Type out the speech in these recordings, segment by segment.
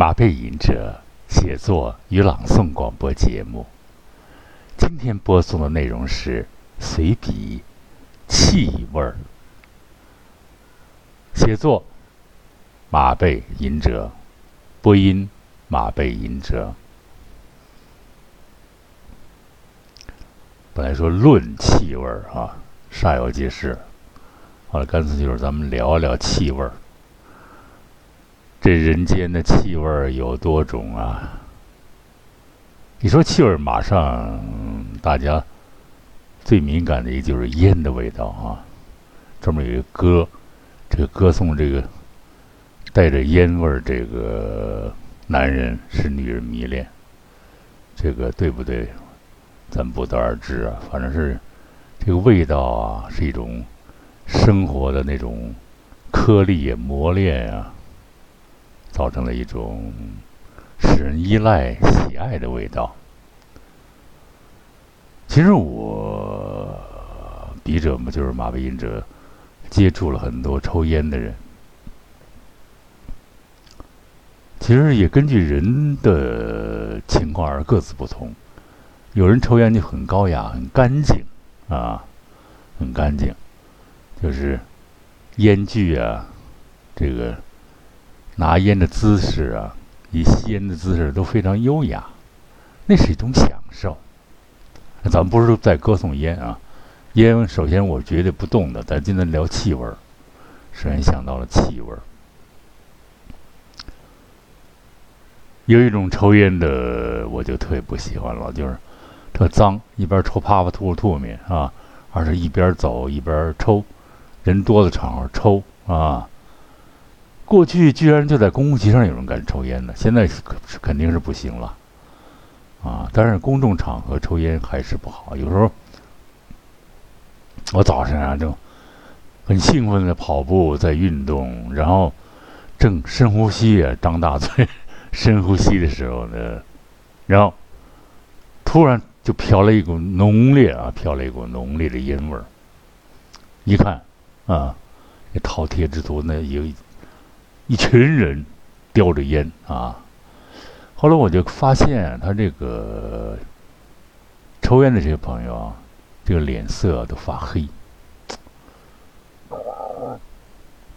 马背吟者写作与朗诵广播节目。今天播送的内容是随笔《气味儿》，写作马背吟者，播音马背吟者。本来说论气味儿啊，煞有介事，后来干脆就是咱们聊聊气味儿。这人间的气味有多种啊！你说气味，马上大家最敏感的一个就是烟的味道啊。专门有一个歌，这个歌颂这个带着烟味儿这个男人是女人迷恋，这个对不对？咱不得而知啊。反正是这个味道啊，是一种生活的那种颗粒磨练啊。造成了一种使人依赖、喜爱的味道。其实我笔者嘛，就是马背吟者，接触了很多抽烟的人。其实也根据人的情况而各自不同。有人抽烟就很高雅、很干净啊，很干净，就是烟具啊，这个。拿烟的姿势啊，以吸烟的姿势都非常优雅，那是一种享受。咱们不是在歌颂烟啊，烟首先我绝对不动的。咱今天聊气味儿，首先想到了气味儿。有一种抽烟的，我就特别不喜欢了，就是特脏，一边抽啪啪吐吐沫啊，而是一边走一边抽，人多的场合抽啊。过去居然就在公共汽车上有人敢抽烟的，现在是肯定是不行了，啊！但是公众场合抽烟还是不好。有时候我早上啊就很兴奋的跑步在运动，然后正深呼吸啊，张大嘴深呼吸的时候呢，然后突然就飘了一股浓烈啊，飘了一股浓烈的烟味儿。一看啊，那饕餮之徒那有。一群人叼着烟啊！后来我就发现，他这个抽烟的这些朋友啊，这个脸色都发黑，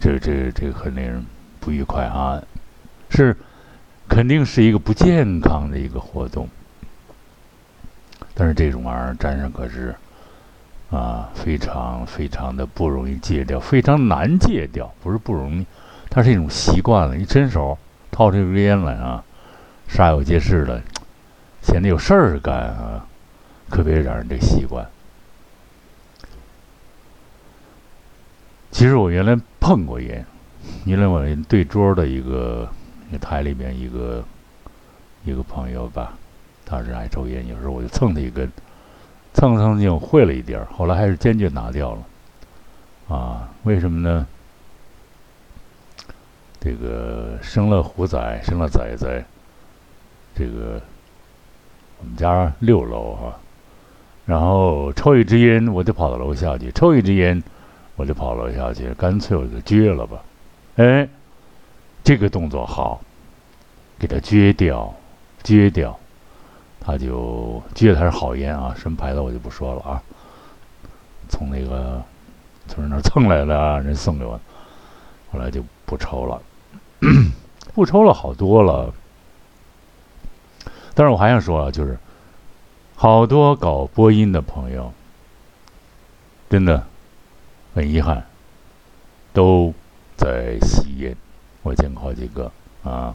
这这这很令人不愉快啊！是肯定是一个不健康的一个活动，但是这种玩意儿沾上可是啊，非常非常的不容易戒掉，非常难戒掉，不是不容易。它是一种习惯了，一伸手掏出根烟来啊，煞有介事的，显得有事儿干啊，可别让人这习惯。其实我原来碰过烟，原来我对桌的一个台里边一个一个朋友吧，他是爱抽烟，有时候我就蹭他一根，蹭蹭就会了一点儿，后来还是坚决拿掉了。啊，为什么呢？这个生了虎崽，生了崽崽，这个我们家六楼哈，然后抽一支烟，我就跑到楼下去；抽一支烟，我就跑楼下去。干脆我就撅了吧，哎，这个动作好，给它撅掉，撅掉，他就撅它是好烟啊，什么牌子我就不说了啊。从那个从人那蹭来的，人送给我，后来就不抽了。不抽了好多了，但是我还想说啊，就是好多搞播音的朋友，真的很遗憾，都在吸烟。我见过好几个啊，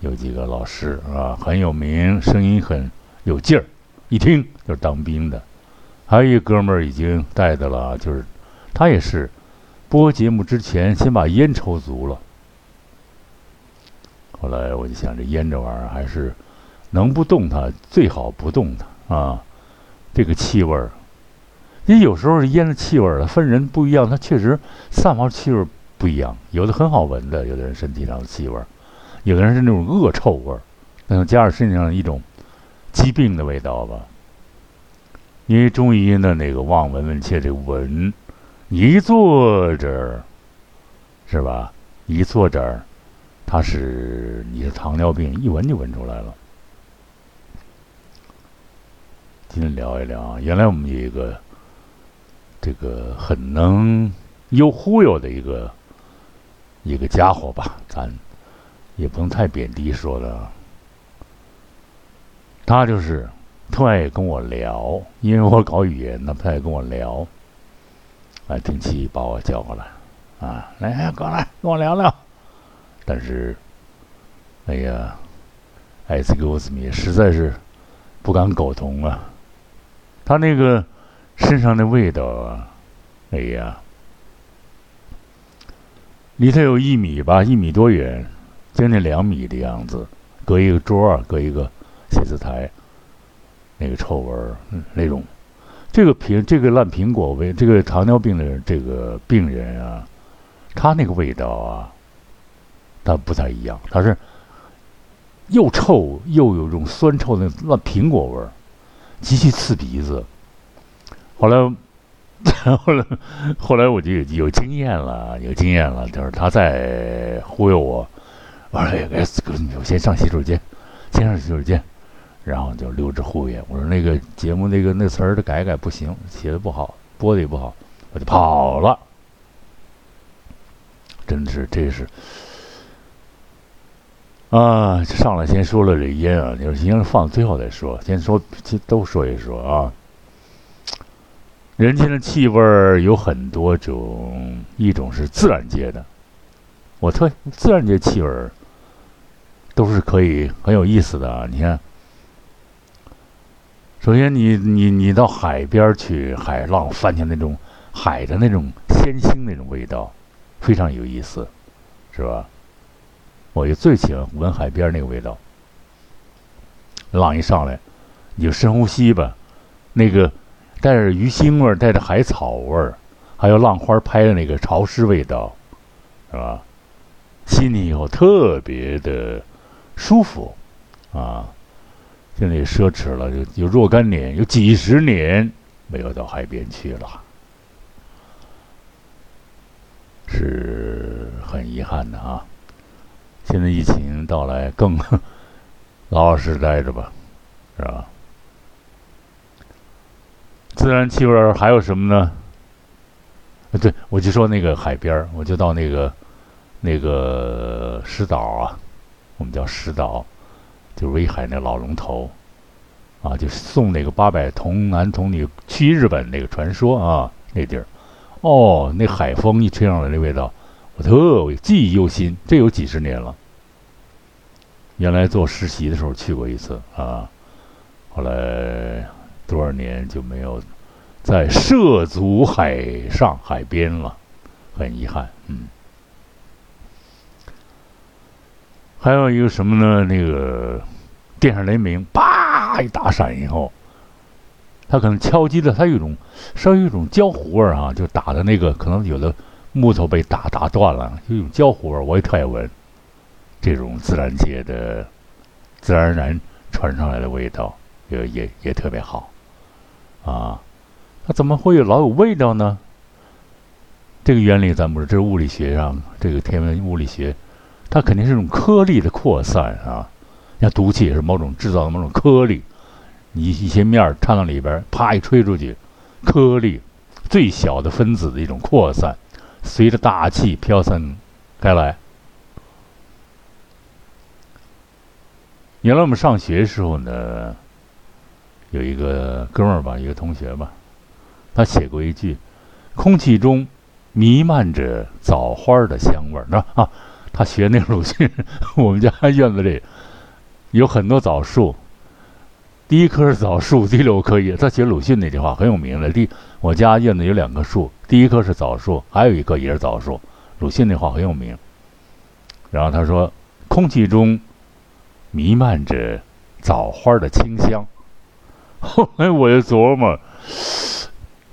有几个老师啊很有名，声音很有劲儿，一听就是当兵的。还有一哥们儿已经带的了，就是他也是播节目之前先把烟抽足了。后来我就想，这烟这玩意儿还是能不动它最好不动它啊。这个气味儿，因为有时候烟的气味儿它分人不一样，它确实散发气味儿不一样。有的很好闻的，有的人身体上的气味儿，有的人是那种恶臭味儿，那种加上身体上一种疾病的味道吧。因为中医呢那个望闻问切，这个闻，一坐这儿，是吧？一坐这儿。他是你的糖尿病，一闻就闻出来了。今天聊一聊啊，原来我们有一个这个很能又忽悠的一个一个家伙吧，咱也不能太贬低说的。他就是特爱跟我聊，因为我搞语言的，他爱跟我聊。哎，定期把我叫过来，啊，来过来跟我聊聊。但是，哎呀，艾斯格沃斯米实在是不敢苟同啊。他那个身上的味道啊，哎呀，离他有一米吧，一米多远，将近两米的样子。隔一个桌儿，隔一个写字台，那个臭味儿，那种，这个苹这个烂苹果味，这个糖尿病的这个病人啊，他那个味道啊。它不太一样，它是又臭又有种酸臭的那苹果味儿，极其刺鼻子。后来，后来，后来我就有有经验了，有经验了，就是他在忽悠我。我说：“哎，哥，我先上洗手间，先上洗手间。”然后就溜之忽悠。我说：“那个节目那个那词儿的改改不行，写的不好，播的也不好，我就跑了。”真的是，这是。啊，上来先说了这烟啊，就是烟放最后再说，先说先都说一说啊。人间的气味有很多种，一种是自然界的，我特自然界气味都是可以很有意思的啊。你看，首先你你你到海边去，海浪翻起那种海的那种鲜腥那种味道，非常有意思，是吧？我就最喜欢闻海边那个味道，浪一上来，你就深呼吸吧，那个带着鱼腥味儿，带着海草味儿，还有浪花拍的那个潮湿味道，是吧？心里以后特别的舒服，啊！现在也奢侈了，有有若干年，有几十年没有到海边去了，是很遗憾的啊。现在疫情到来，更 老老实实待着吧，是吧？自然气味还有什么呢？啊对，我就说那个海边我就到那个那个石岛啊，我们叫石岛，就威海那老龙头啊，就送那个八百童男童女去日本那个传说啊，那地儿，哦，那海风一吹上来，那味道。我特记忆犹新，这有几十年了。原来做实习的时候去过一次啊，后来多少年就没有在涉足海上海边了，很遗憾。嗯，还有一个什么呢？那个电闪雷鸣，啪一打闪以后，它可能敲击的，它有一种稍微有一种焦糊味儿啊，就打的那个可能有的。木头被打打断了，有一种焦糊味，我也特爱闻。这种自然界的、自然而然传上来的味道，也也也特别好。啊，它怎么会有老有味道呢？这个原理咱不知道，这是物理学上这个天文物理学，它肯定是一种颗粒的扩散啊。像毒气也是某种制造的某种颗粒，你一些面儿掺到里边，啪一吹出去，颗粒最小的分子的一种扩散。随着大气飘散开来。原来我们上学时候呢，有一个哥们儿吧，一个同学吧，他写过一句：“空气中弥漫着枣花的香味儿。”那啊，他学那鲁迅，我们家院子里有很多枣树。第一棵是枣树，第六棵叶。他写鲁迅那句话很有名的。第我家院子有两棵树，第一棵是枣树，还有一棵也是枣树。鲁迅那话很有名。然后他说，空气中弥漫着枣花的清香。后 来我就琢磨，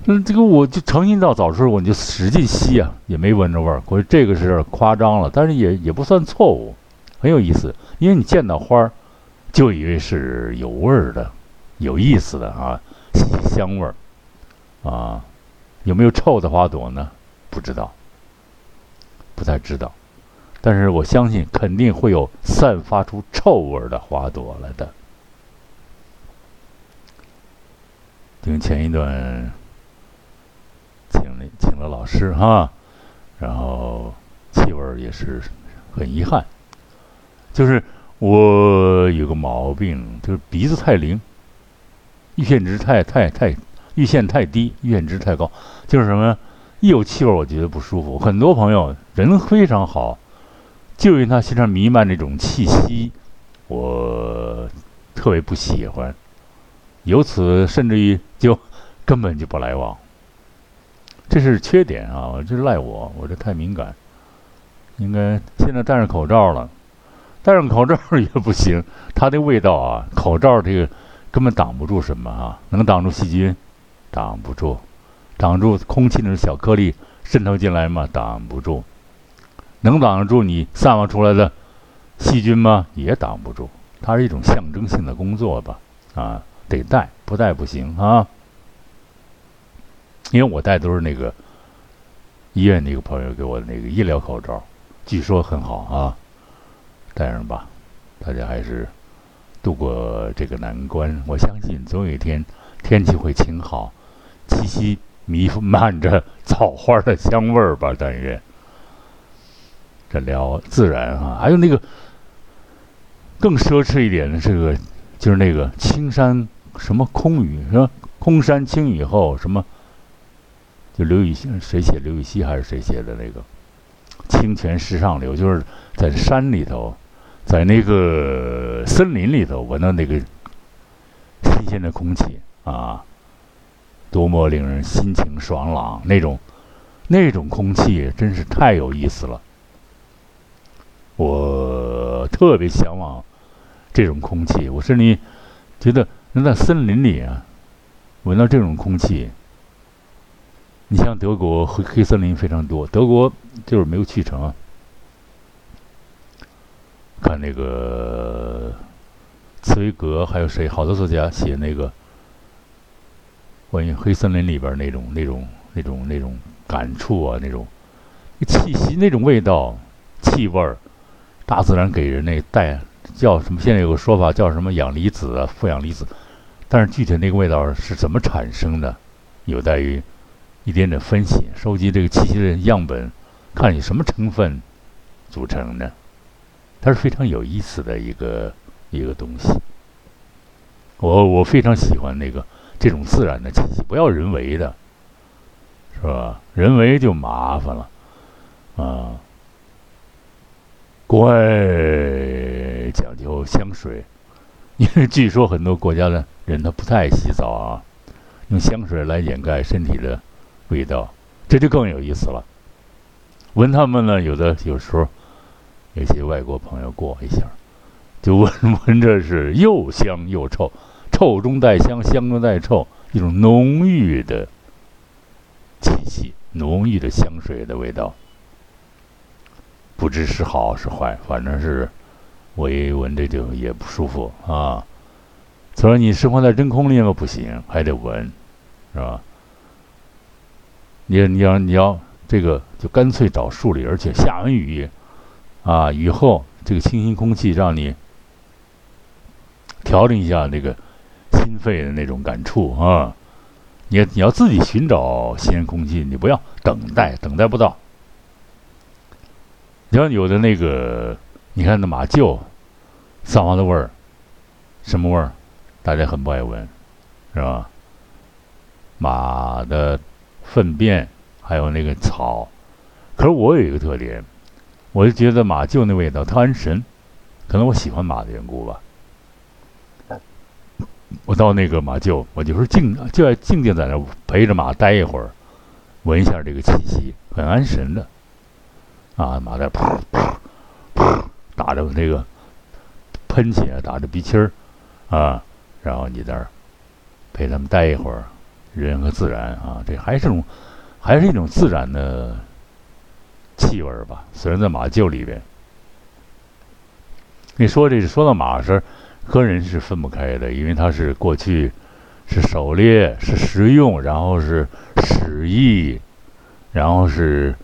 嗯，这个我就诚心到枣树，我就使劲吸啊，也没闻着味儿。我说这个是夸张了，但是也也不算错误，很有意思。因为你见到花儿。就以为是有味儿的、有意思的啊，香味儿啊，有没有臭的花朵呢？不知道，不太知道。但是我相信肯定会有散发出臭味儿的花朵来的。听前一段，请了请了老师哈，然后气味也是很遗憾，就是我有个毛病，就是鼻子太灵，阈限值太太太阈限太低，阈限值太高，就是什么一有气味我觉得不舒服。很多朋友人非常好。就因为他身上弥漫那种气息，我特别不喜欢，由此甚至于就根本就不来往。这是缺点啊，这是赖我，我这太敏感。应该现在戴上口罩了，戴上口罩也不行，它的味道啊，口罩这个根本挡不住什么啊，能挡住细菌？挡不住，挡住空气那种小颗粒渗透进来吗？挡不住。能挡得住你散发出来的细菌吗？也挡不住，它是一种象征性的工作吧？啊，得戴，不戴不行啊。因为我戴都是那个医院那个朋友给我的那个医疗口罩，据说很好啊，戴上吧，大家还是度过这个难关。我相信总有一天天气会晴好，气息弥漫着草花的香味儿吧，但愿。这聊自然啊，还有那个更奢侈一点的，这个就是那个青山什么空雨是吧？空山青雨后什么？就刘禹锡谁写？刘禹锡还是谁写的那个“清泉石上流”？就是在山里头，在那个森林里头闻到那个新鲜的空气啊，多么令人心情爽朗！那种那种空气真是太有意思了。我特别向往这种空气，我甚至觉得能在森林里啊闻到这种空气。你像德国黑黑森林非常多，德国就是没有去成。看那个茨威格，还有谁？好多作家写那个关于黑森林里边那种、那种、那种、那种感触啊，那种气息、那种味道、气味儿。大自然给人那带叫什么？现在有个说法叫什么氧离子啊，负氧离子。但是具体那个味道是怎么产生的，有待于一点点分析。收集这个气息的样本，看你什么成分组成的，它是非常有意思的一个一个东西。我我非常喜欢那个这种自然的气息，不要人为的，是吧？人为就麻烦了，啊。国外讲究香水，因为据说很多国家的人他不太爱洗澡啊，用香水来掩盖身体的味道，这就更有意思了。闻他们呢，有的有时候有些外国朋友过一下，就闻 闻着是又香又臭，臭中带香，香中带臭，一种浓郁的气息，浓郁的香水的味道。不知是好是坏，反正是我一闻这就也不舒服啊。他说：“你生活在真空里吗？不行，还得闻，是吧？你你要你要这个，就干脆找树林，而且下完雨啊，雨后这个清新空气让你调整一下那个心肺的那种感触啊。你你要自己寻找新鲜空气，你不要等待，等待不到。”你像有的那个，你看那马厩散发的味儿，什么味儿？大家很不爱闻，是吧？马的粪便，还有那个草。可是我有一个特点，我就觉得马厩那味道特安神，可能我喜欢马的缘故吧。我到那个马厩，我就是静，就爱静静在那陪着马待一会儿，闻一下这个气息，很安神的。啊，马在噗噗噗打着那个喷气，打着鼻气儿啊，然后你在那儿陪他们待一会儿，人和自然啊，这还是种还是一种自然的气味吧。虽然在马厩里边，你说这说到马是和人是分不开的，因为它是过去是狩猎，是食用，然后是使役，然后是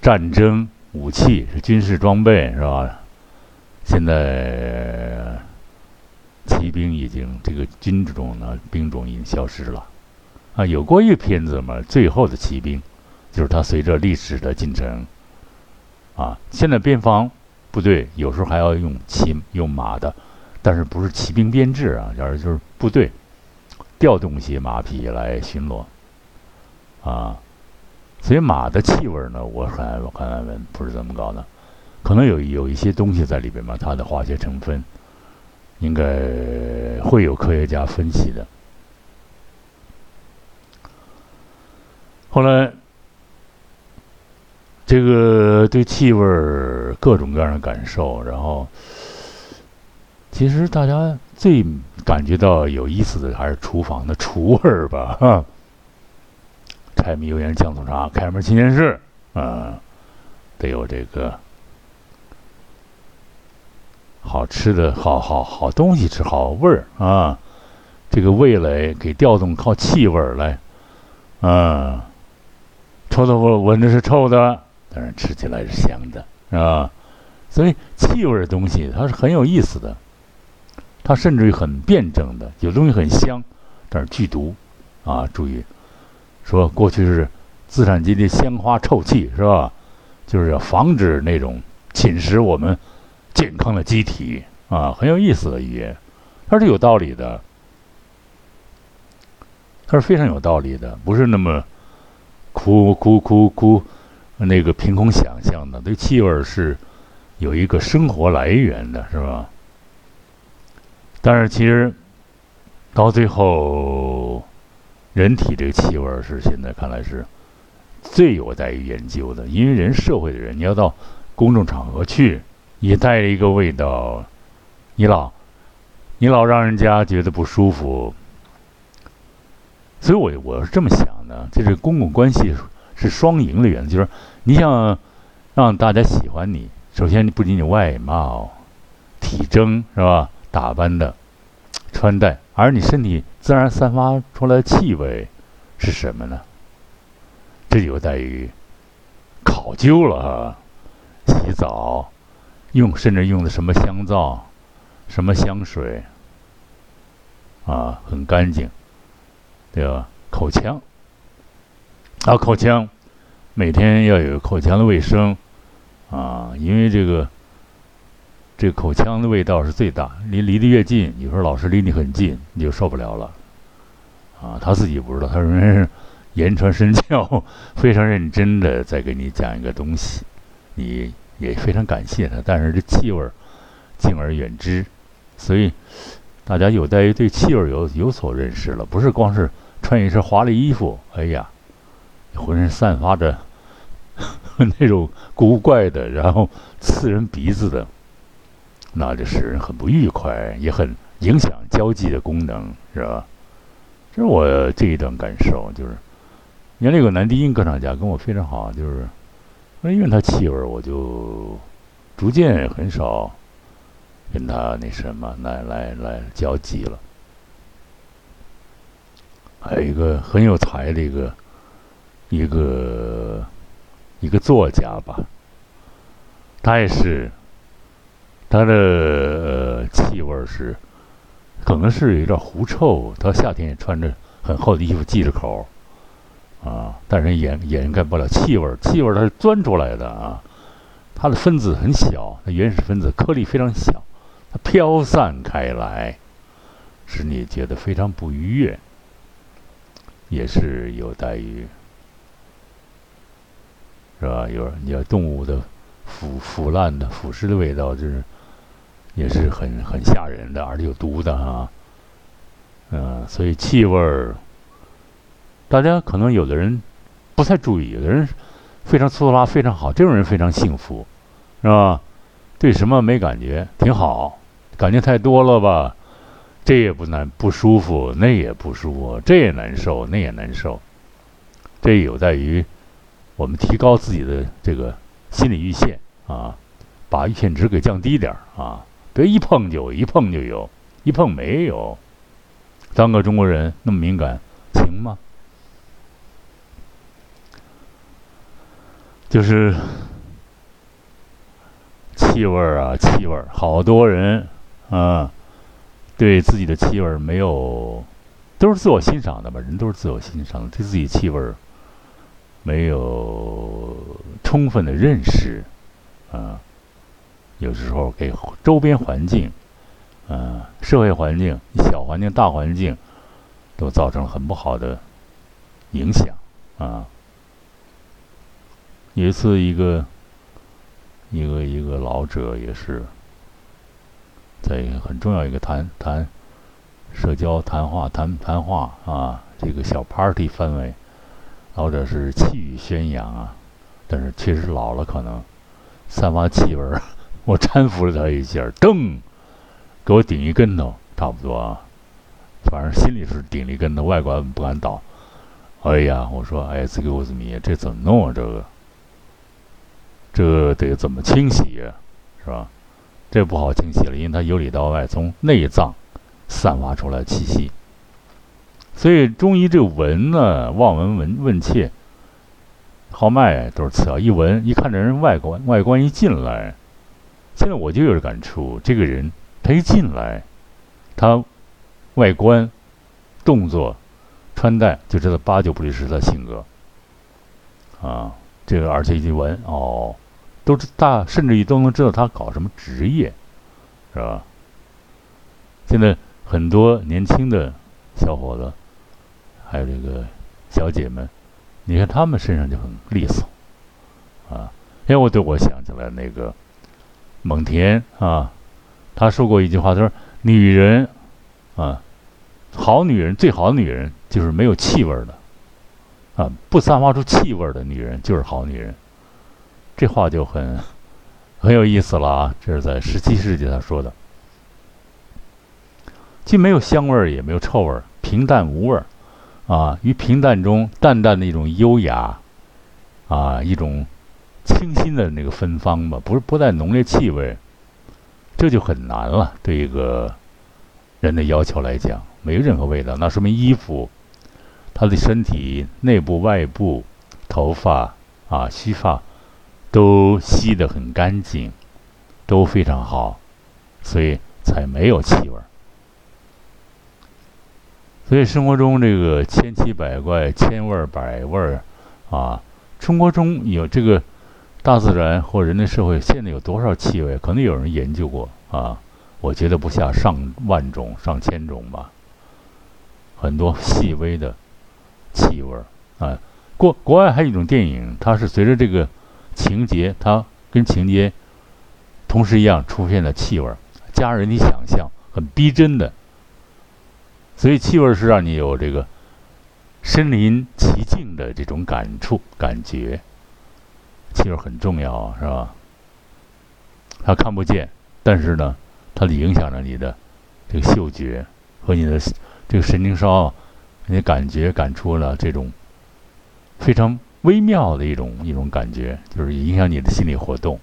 战争。武器，是军事装备，是吧？现在骑兵已经这个军种呢，兵种已经消失了。啊，有过一个片子嘛，《最后的骑兵》，就是它随着历史的进程，啊，现在边防部队有时候还要用骑用马的，但是不是骑兵编制啊，而就是部队调动一些马匹来巡逻，啊，所以马的气味呢，我看我看闻不是这么高的，可能有有一些东西在里边嘛，它的化学成分应该会有科学家分析的。后来，这个对气味各种各样的感受，然后，其实大家最感觉到有意思的还是厨房的厨味儿吧，哈。柴米油盐酱醋茶，开门七件事，啊，得有这个好吃的好好好东西吃，好味儿啊。这个味蕾给调动，靠气味儿来，啊。臭豆腐闻着是臭的，当然吃起来是香的，是吧？所以气味的东西它是很有意思的，它甚至于很辩证的。有东西很香，但是剧毒啊！注意，说过去是资产阶级香花臭气，是吧？就是要防止那种侵蚀我们健康的机体啊！很有意思的语言，它是有道理的，它是非常有道理的，不是那么。哭哭哭哭，那个凭空想象的，对气味是有一个生活来源的，是吧？但是其实到最后，人体这个气味是现在看来是最有待于研究的，因为人社会的人，你要到公众场合去，你带着一个味道，你老你老让人家觉得不舒服。所以，我我是这么想的，就是公共关系是双赢的原则，就是你想让大家喜欢你，首先你不仅仅外貌、体征是吧，打扮的、穿戴，而你身体自然散发出来的气味是什么呢？这有待于考究了哈。洗澡用甚至用的什么香皂、什么香水啊，很干净。对吧？口腔啊，口腔每天要有口腔的卫生啊，因为这个这个口腔的味道是最大。离离得越近，有时候老师离你很近，你就受不了了啊。他自己不知道，他仍然是言传身教，非常认真的在给你讲一个东西，你也非常感谢他。但是这气味敬而远之，所以大家有待于对气味有有所认识了，不是光是。穿一身华丽衣服，哎呀，浑身散发着 那种古怪的，然后刺人鼻子的，那就使人很不愉快，也很影响交际的功能，是吧？这是我这一段感受，就是，原来有个男低音歌唱家跟我非常好，就是，因为他气味，我就逐渐很少跟他那什么来来来交际了。还有一个很有才的一个一个一个作家吧，他也是他的气味是可能是有点狐臭，他夏天也穿着很厚的衣服系着口啊，但是掩掩盖不了气味，气味它是钻出来的啊，它的分子很小，它原始分子颗粒非常小，它飘散开来，使你觉得非常不愉悦。也是有待于，是吧？有你要动物的腐腐烂的腐尸的味道，就是也是很很吓人的，而且有毒的啊。嗯，所以气味儿，大家可能有的人不太注意，有的人非常粗拉非常好，这种人非常幸福，是吧？对什么没感觉，挺好，感觉太多了吧？这也不难不舒服，那也不舒服，这也难受，那也难受。这有在于我们提高自己的这个心理阈限啊，把阈限值给降低点儿啊，别一碰就一碰就有，一碰没有。当个中国人那么敏感，行吗？就是气味儿啊，气味儿，好多人啊，对自己的气味儿没有，都是自我欣赏的吧？人都是自我欣赏的，对自己气味儿没有充分的认识啊。有时候给周边环境，啊，社会环境、小环境、大环境，都造成了很不好的影响啊。有一次，一个一个一个老者也是在很重要一个谈谈社交谈话谈谈话啊，这个小 party 氛围，老者是气宇轩扬啊，但是确实老了，可能散发气味儿。我搀扶了他一下，噔，给我顶一跟头，差不多啊。反正心里是顶了一跟头，外观不敢倒。哎呀，我说，哎，excuse me，这怎么弄啊？这个，这得怎么清洗呀？是吧？这不好清洗了，因为它由里到外从内脏散发出来气息。所以中医这个闻呢，望闻问问切，号脉都是次要。一闻，一看这人外观，外观一进来。现在我就有点感触，这个人他一进来，他外观、动作、穿戴就知道八九不离十的性格啊。这个而且一闻哦，都是大，甚至于都能知道他搞什么职业，是吧？现在很多年轻的小伙子，还有这个小姐们，你看他们身上就很利索啊。哎，我对我想起来那个。蒙恬啊，他说过一句话，他说：“女人啊，好女人，最好的女人就是没有气味的，啊，不散发出气味的女人就是好女人。”这话就很很有意思了啊！这是在十七世纪他说的，既没有香味儿，也没有臭味儿，平淡无味儿，啊，于平淡中淡淡的一种优雅，啊，一种。清新的那个芬芳吧，不是不带浓烈气味，这就很难了。对一个人的要求来讲，没有任何味道，那说明衣服、他的身体内部、外部、头发啊、须发都吸得很干净，都非常好，所以才没有气味。所以生活中这个千奇百怪、千味百味啊，生活中有这个。大自然或人类社会现在有多少气味？可能有人研究过啊，我觉得不下上万种、上千种吧。很多细微的气味啊。国国外还有一种电影，它是随着这个情节，它跟情节同时一样出现的气味儿，加人的想象，很逼真的。所以气味是让你有这个身临其境的这种感触、感觉。气味很重要，是吧？它看不见，但是呢，它影响着你的这个嗅觉和你的这个神经梢，你感觉感出了这种非常微妙的一种一种感觉，就是影响你的心理活动。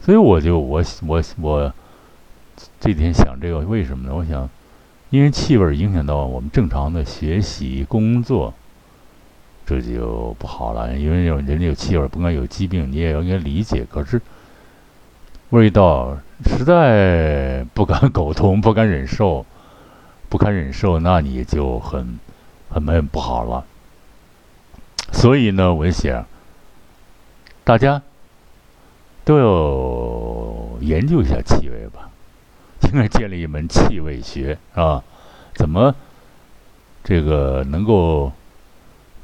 所以我就我我我这几天想这个为什么呢？我想，因为气味影响到我们正常的学习工作。这就不好了，因为有人家有气味，不管有疾病，你也要应该理解。可是味道实在不敢苟同，不敢忍受，不堪忍受，那你就很很很不好了。所以呢，我想大家都要研究一下气味吧，应该建立一门气味学啊，怎么这个能够。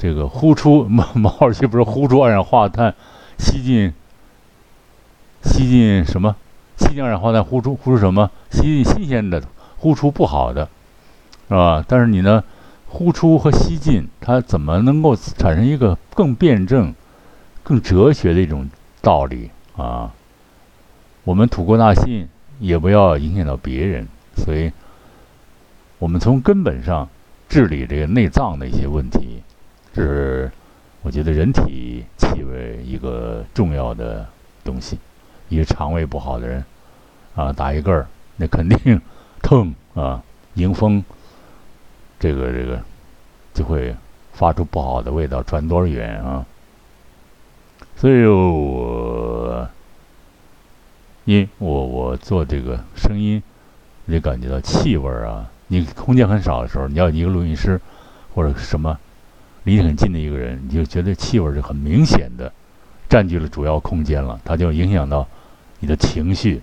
这个呼出 毛毛二气不是呼出二氧化碳，吸进吸进什么？吸进二氧化碳，呼出呼出什么？吸进新鲜的，呼出不好的，是吧？但是你呢，呼出和吸进，它怎么能够产生一个更辩证、更哲学的一种道理啊？我们吐过纳新，也不要影响到别人，所以，我们从根本上治理这个内脏的一些问题。是，我觉得人体气味一个重要的东西。一个肠胃不好的人，啊，打一个儿，那肯定疼啊，迎风，这个这个就会发出不好的味道，传多远啊？所以我因为我我做这个声音，你感觉到气味啊。你空间很少的时候，你要一个录音师或者什么离你很近的一个人，你就觉得气味是很明显的，占据了主要空间了，它就影响到你的情绪，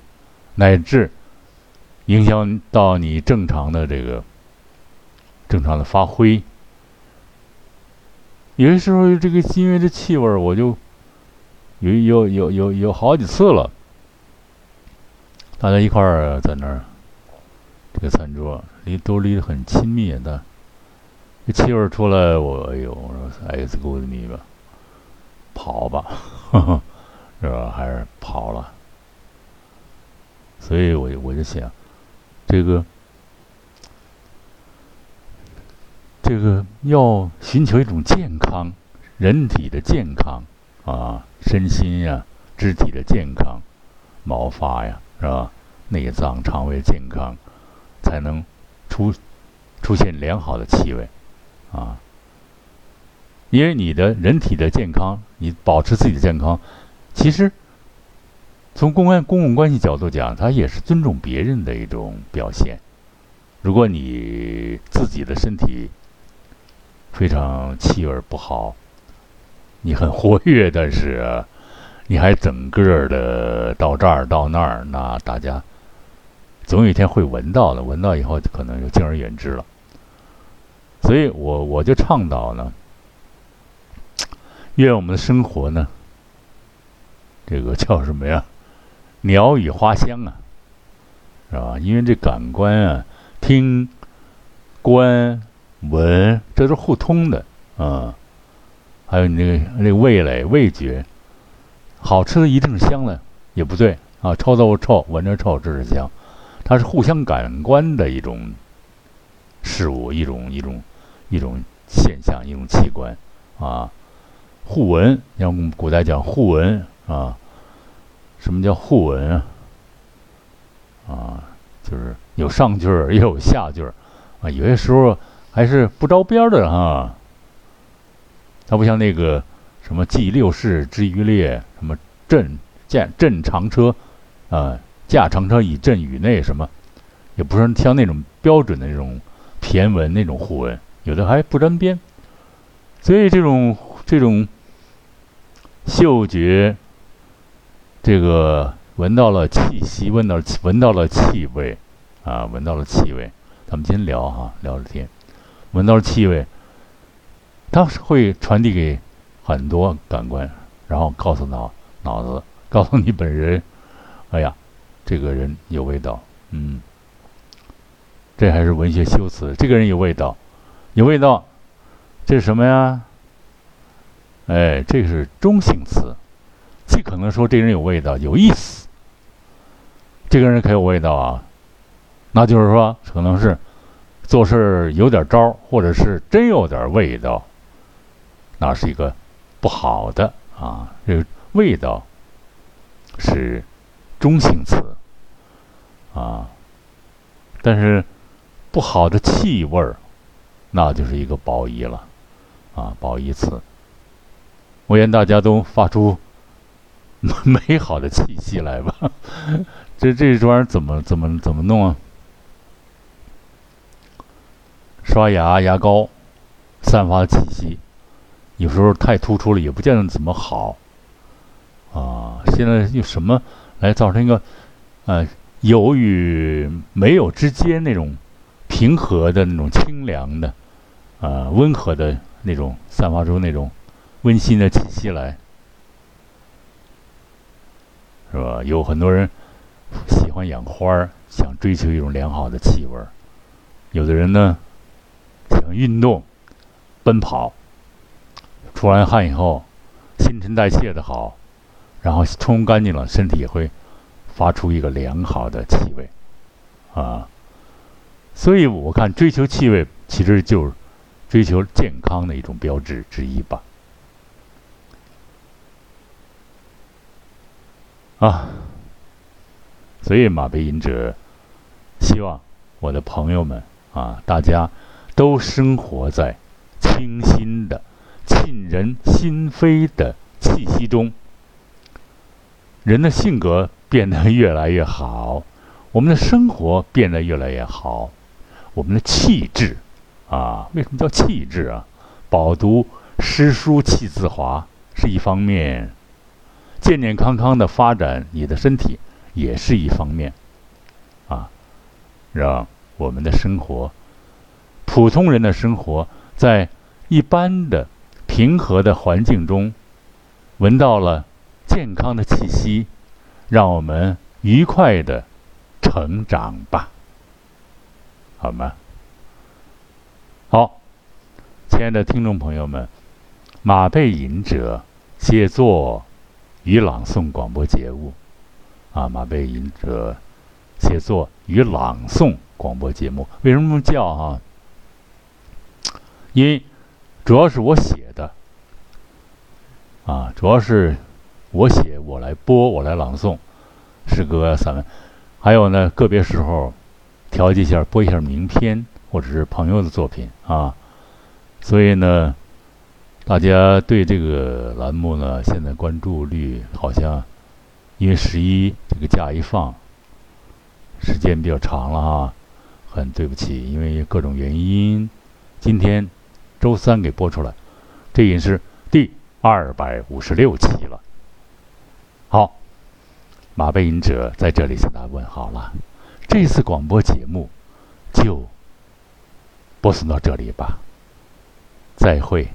乃至影响到你正常的这个正常的发挥。有些时候，这个因为这气味，我就有有有有有好几次了，大家一块儿在那儿这个餐桌。离都离得很亲密的，这气味出来，我哎呦，我说哎，这狗你吧，跑吧，是吧？还是跑了？所以我就我就想，这个这个要寻求一种健康，人体的健康啊，身心呀，肢体的健康，毛发呀，是吧？内脏、肠胃健康，才能。出出现良好的气味，啊，因为你的人体的健康，你保持自己的健康，其实从公安公共关系角度讲，它也是尊重别人的一种表现。如果你自己的身体非常气味不好，你很活跃，但是你还整个的到这儿到那儿，那大家。总有一天会闻到的，闻到以后就可能就敬而远之了。所以我我就倡导呢，愿我们的生活呢，这个叫什么呀？鸟语花香啊，是吧？因为这感官啊，听、观、闻，这是互通的啊。还有你那个那味蕾、味觉，好吃的一定是香的，也不对啊。臭豆腐臭，闻着臭，这是香。它是互相感官的一种事物，一种一种一种现象，一种器官啊。互闻，像我们古代讲互闻啊。什么叫互闻啊？啊，就是有上句儿，也有下句儿啊。有些时候还是不着边的哈。它不像那个什么“祭六世之余烈”，什么“镇驾镇长车”啊。驾长车以镇宇内，什么，也不是像那种标准的那种骈文那种互文，有的还不沾边。所以这种这种嗅觉，这个闻到了气息，闻到闻到了气味，啊，闻到了气味。咱们今天聊哈，聊着天，闻到了气味，它会传递给很多感官，然后告诉脑脑子，告诉你本人，哎呀。这个人有味道，嗯，这还是文学修辞。这个人有味道，有味道，这是什么呀？哎，这是中性词，既可能说这人有味道，有意思。这个人可有味道啊，那就是说可能是做事有点招，或者是真有点味道，那是一个不好的啊。这个味道是。中性词，啊，但是不好的气味儿，那就是一个褒义了，啊，褒义词。我愿大家都发出美好的气息来吧。这这玩意儿怎么怎么怎么弄啊？刷牙牙膏散发气息，有时候太突出了，也不见得怎么好。啊，现在用什么？来造成一个，呃，有与没有之间那种平和的那种清凉的，啊，温和的那种散发出那种温馨的气息来，是吧？有很多人喜欢养花儿，想追求一种良好的气味儿；有的人呢，想运动、奔跑，出完汗以后，新陈代谢的好。然后冲干净了，身体也会发出一个良好的气味，啊，所以我看追求气味其实就是追求健康的一种标志之一吧。啊，所以马背吟者希望我的朋友们啊，大家都生活在清新、人心扉的气息中。人的性格变得越来越好，我们的生活变得越来越好，我们的气质啊，为什么叫气质啊？饱读诗书气自华是一方面，健健康康的发展你的身体也是一方面，啊，让我们的生活，普通人的生活在一般的平和的环境中，闻到了健康的气息，让我们愉快的成长吧，好吗？好。亲爱的听众朋友们，马背吟者写作与朗诵广播节目，啊，马背吟者写作与朗诵广播节目，为什么这么叫哈？因为主要是我写，啊，主要是我写，我来播，我来朗诵诗歌、散文，还有呢，个别时候调节一下，播一下名篇或者是朋友的作品啊。所以呢，大家对这个栏目呢，现在关注率好像，因为十一这个假一放，时间比较长了哈，很对不起，因为各种原因，今天周三给播出来，这也是二百五十六期了。好，马背影者在这里向大家问好了，这次广播节目就播送到这里吧。再会。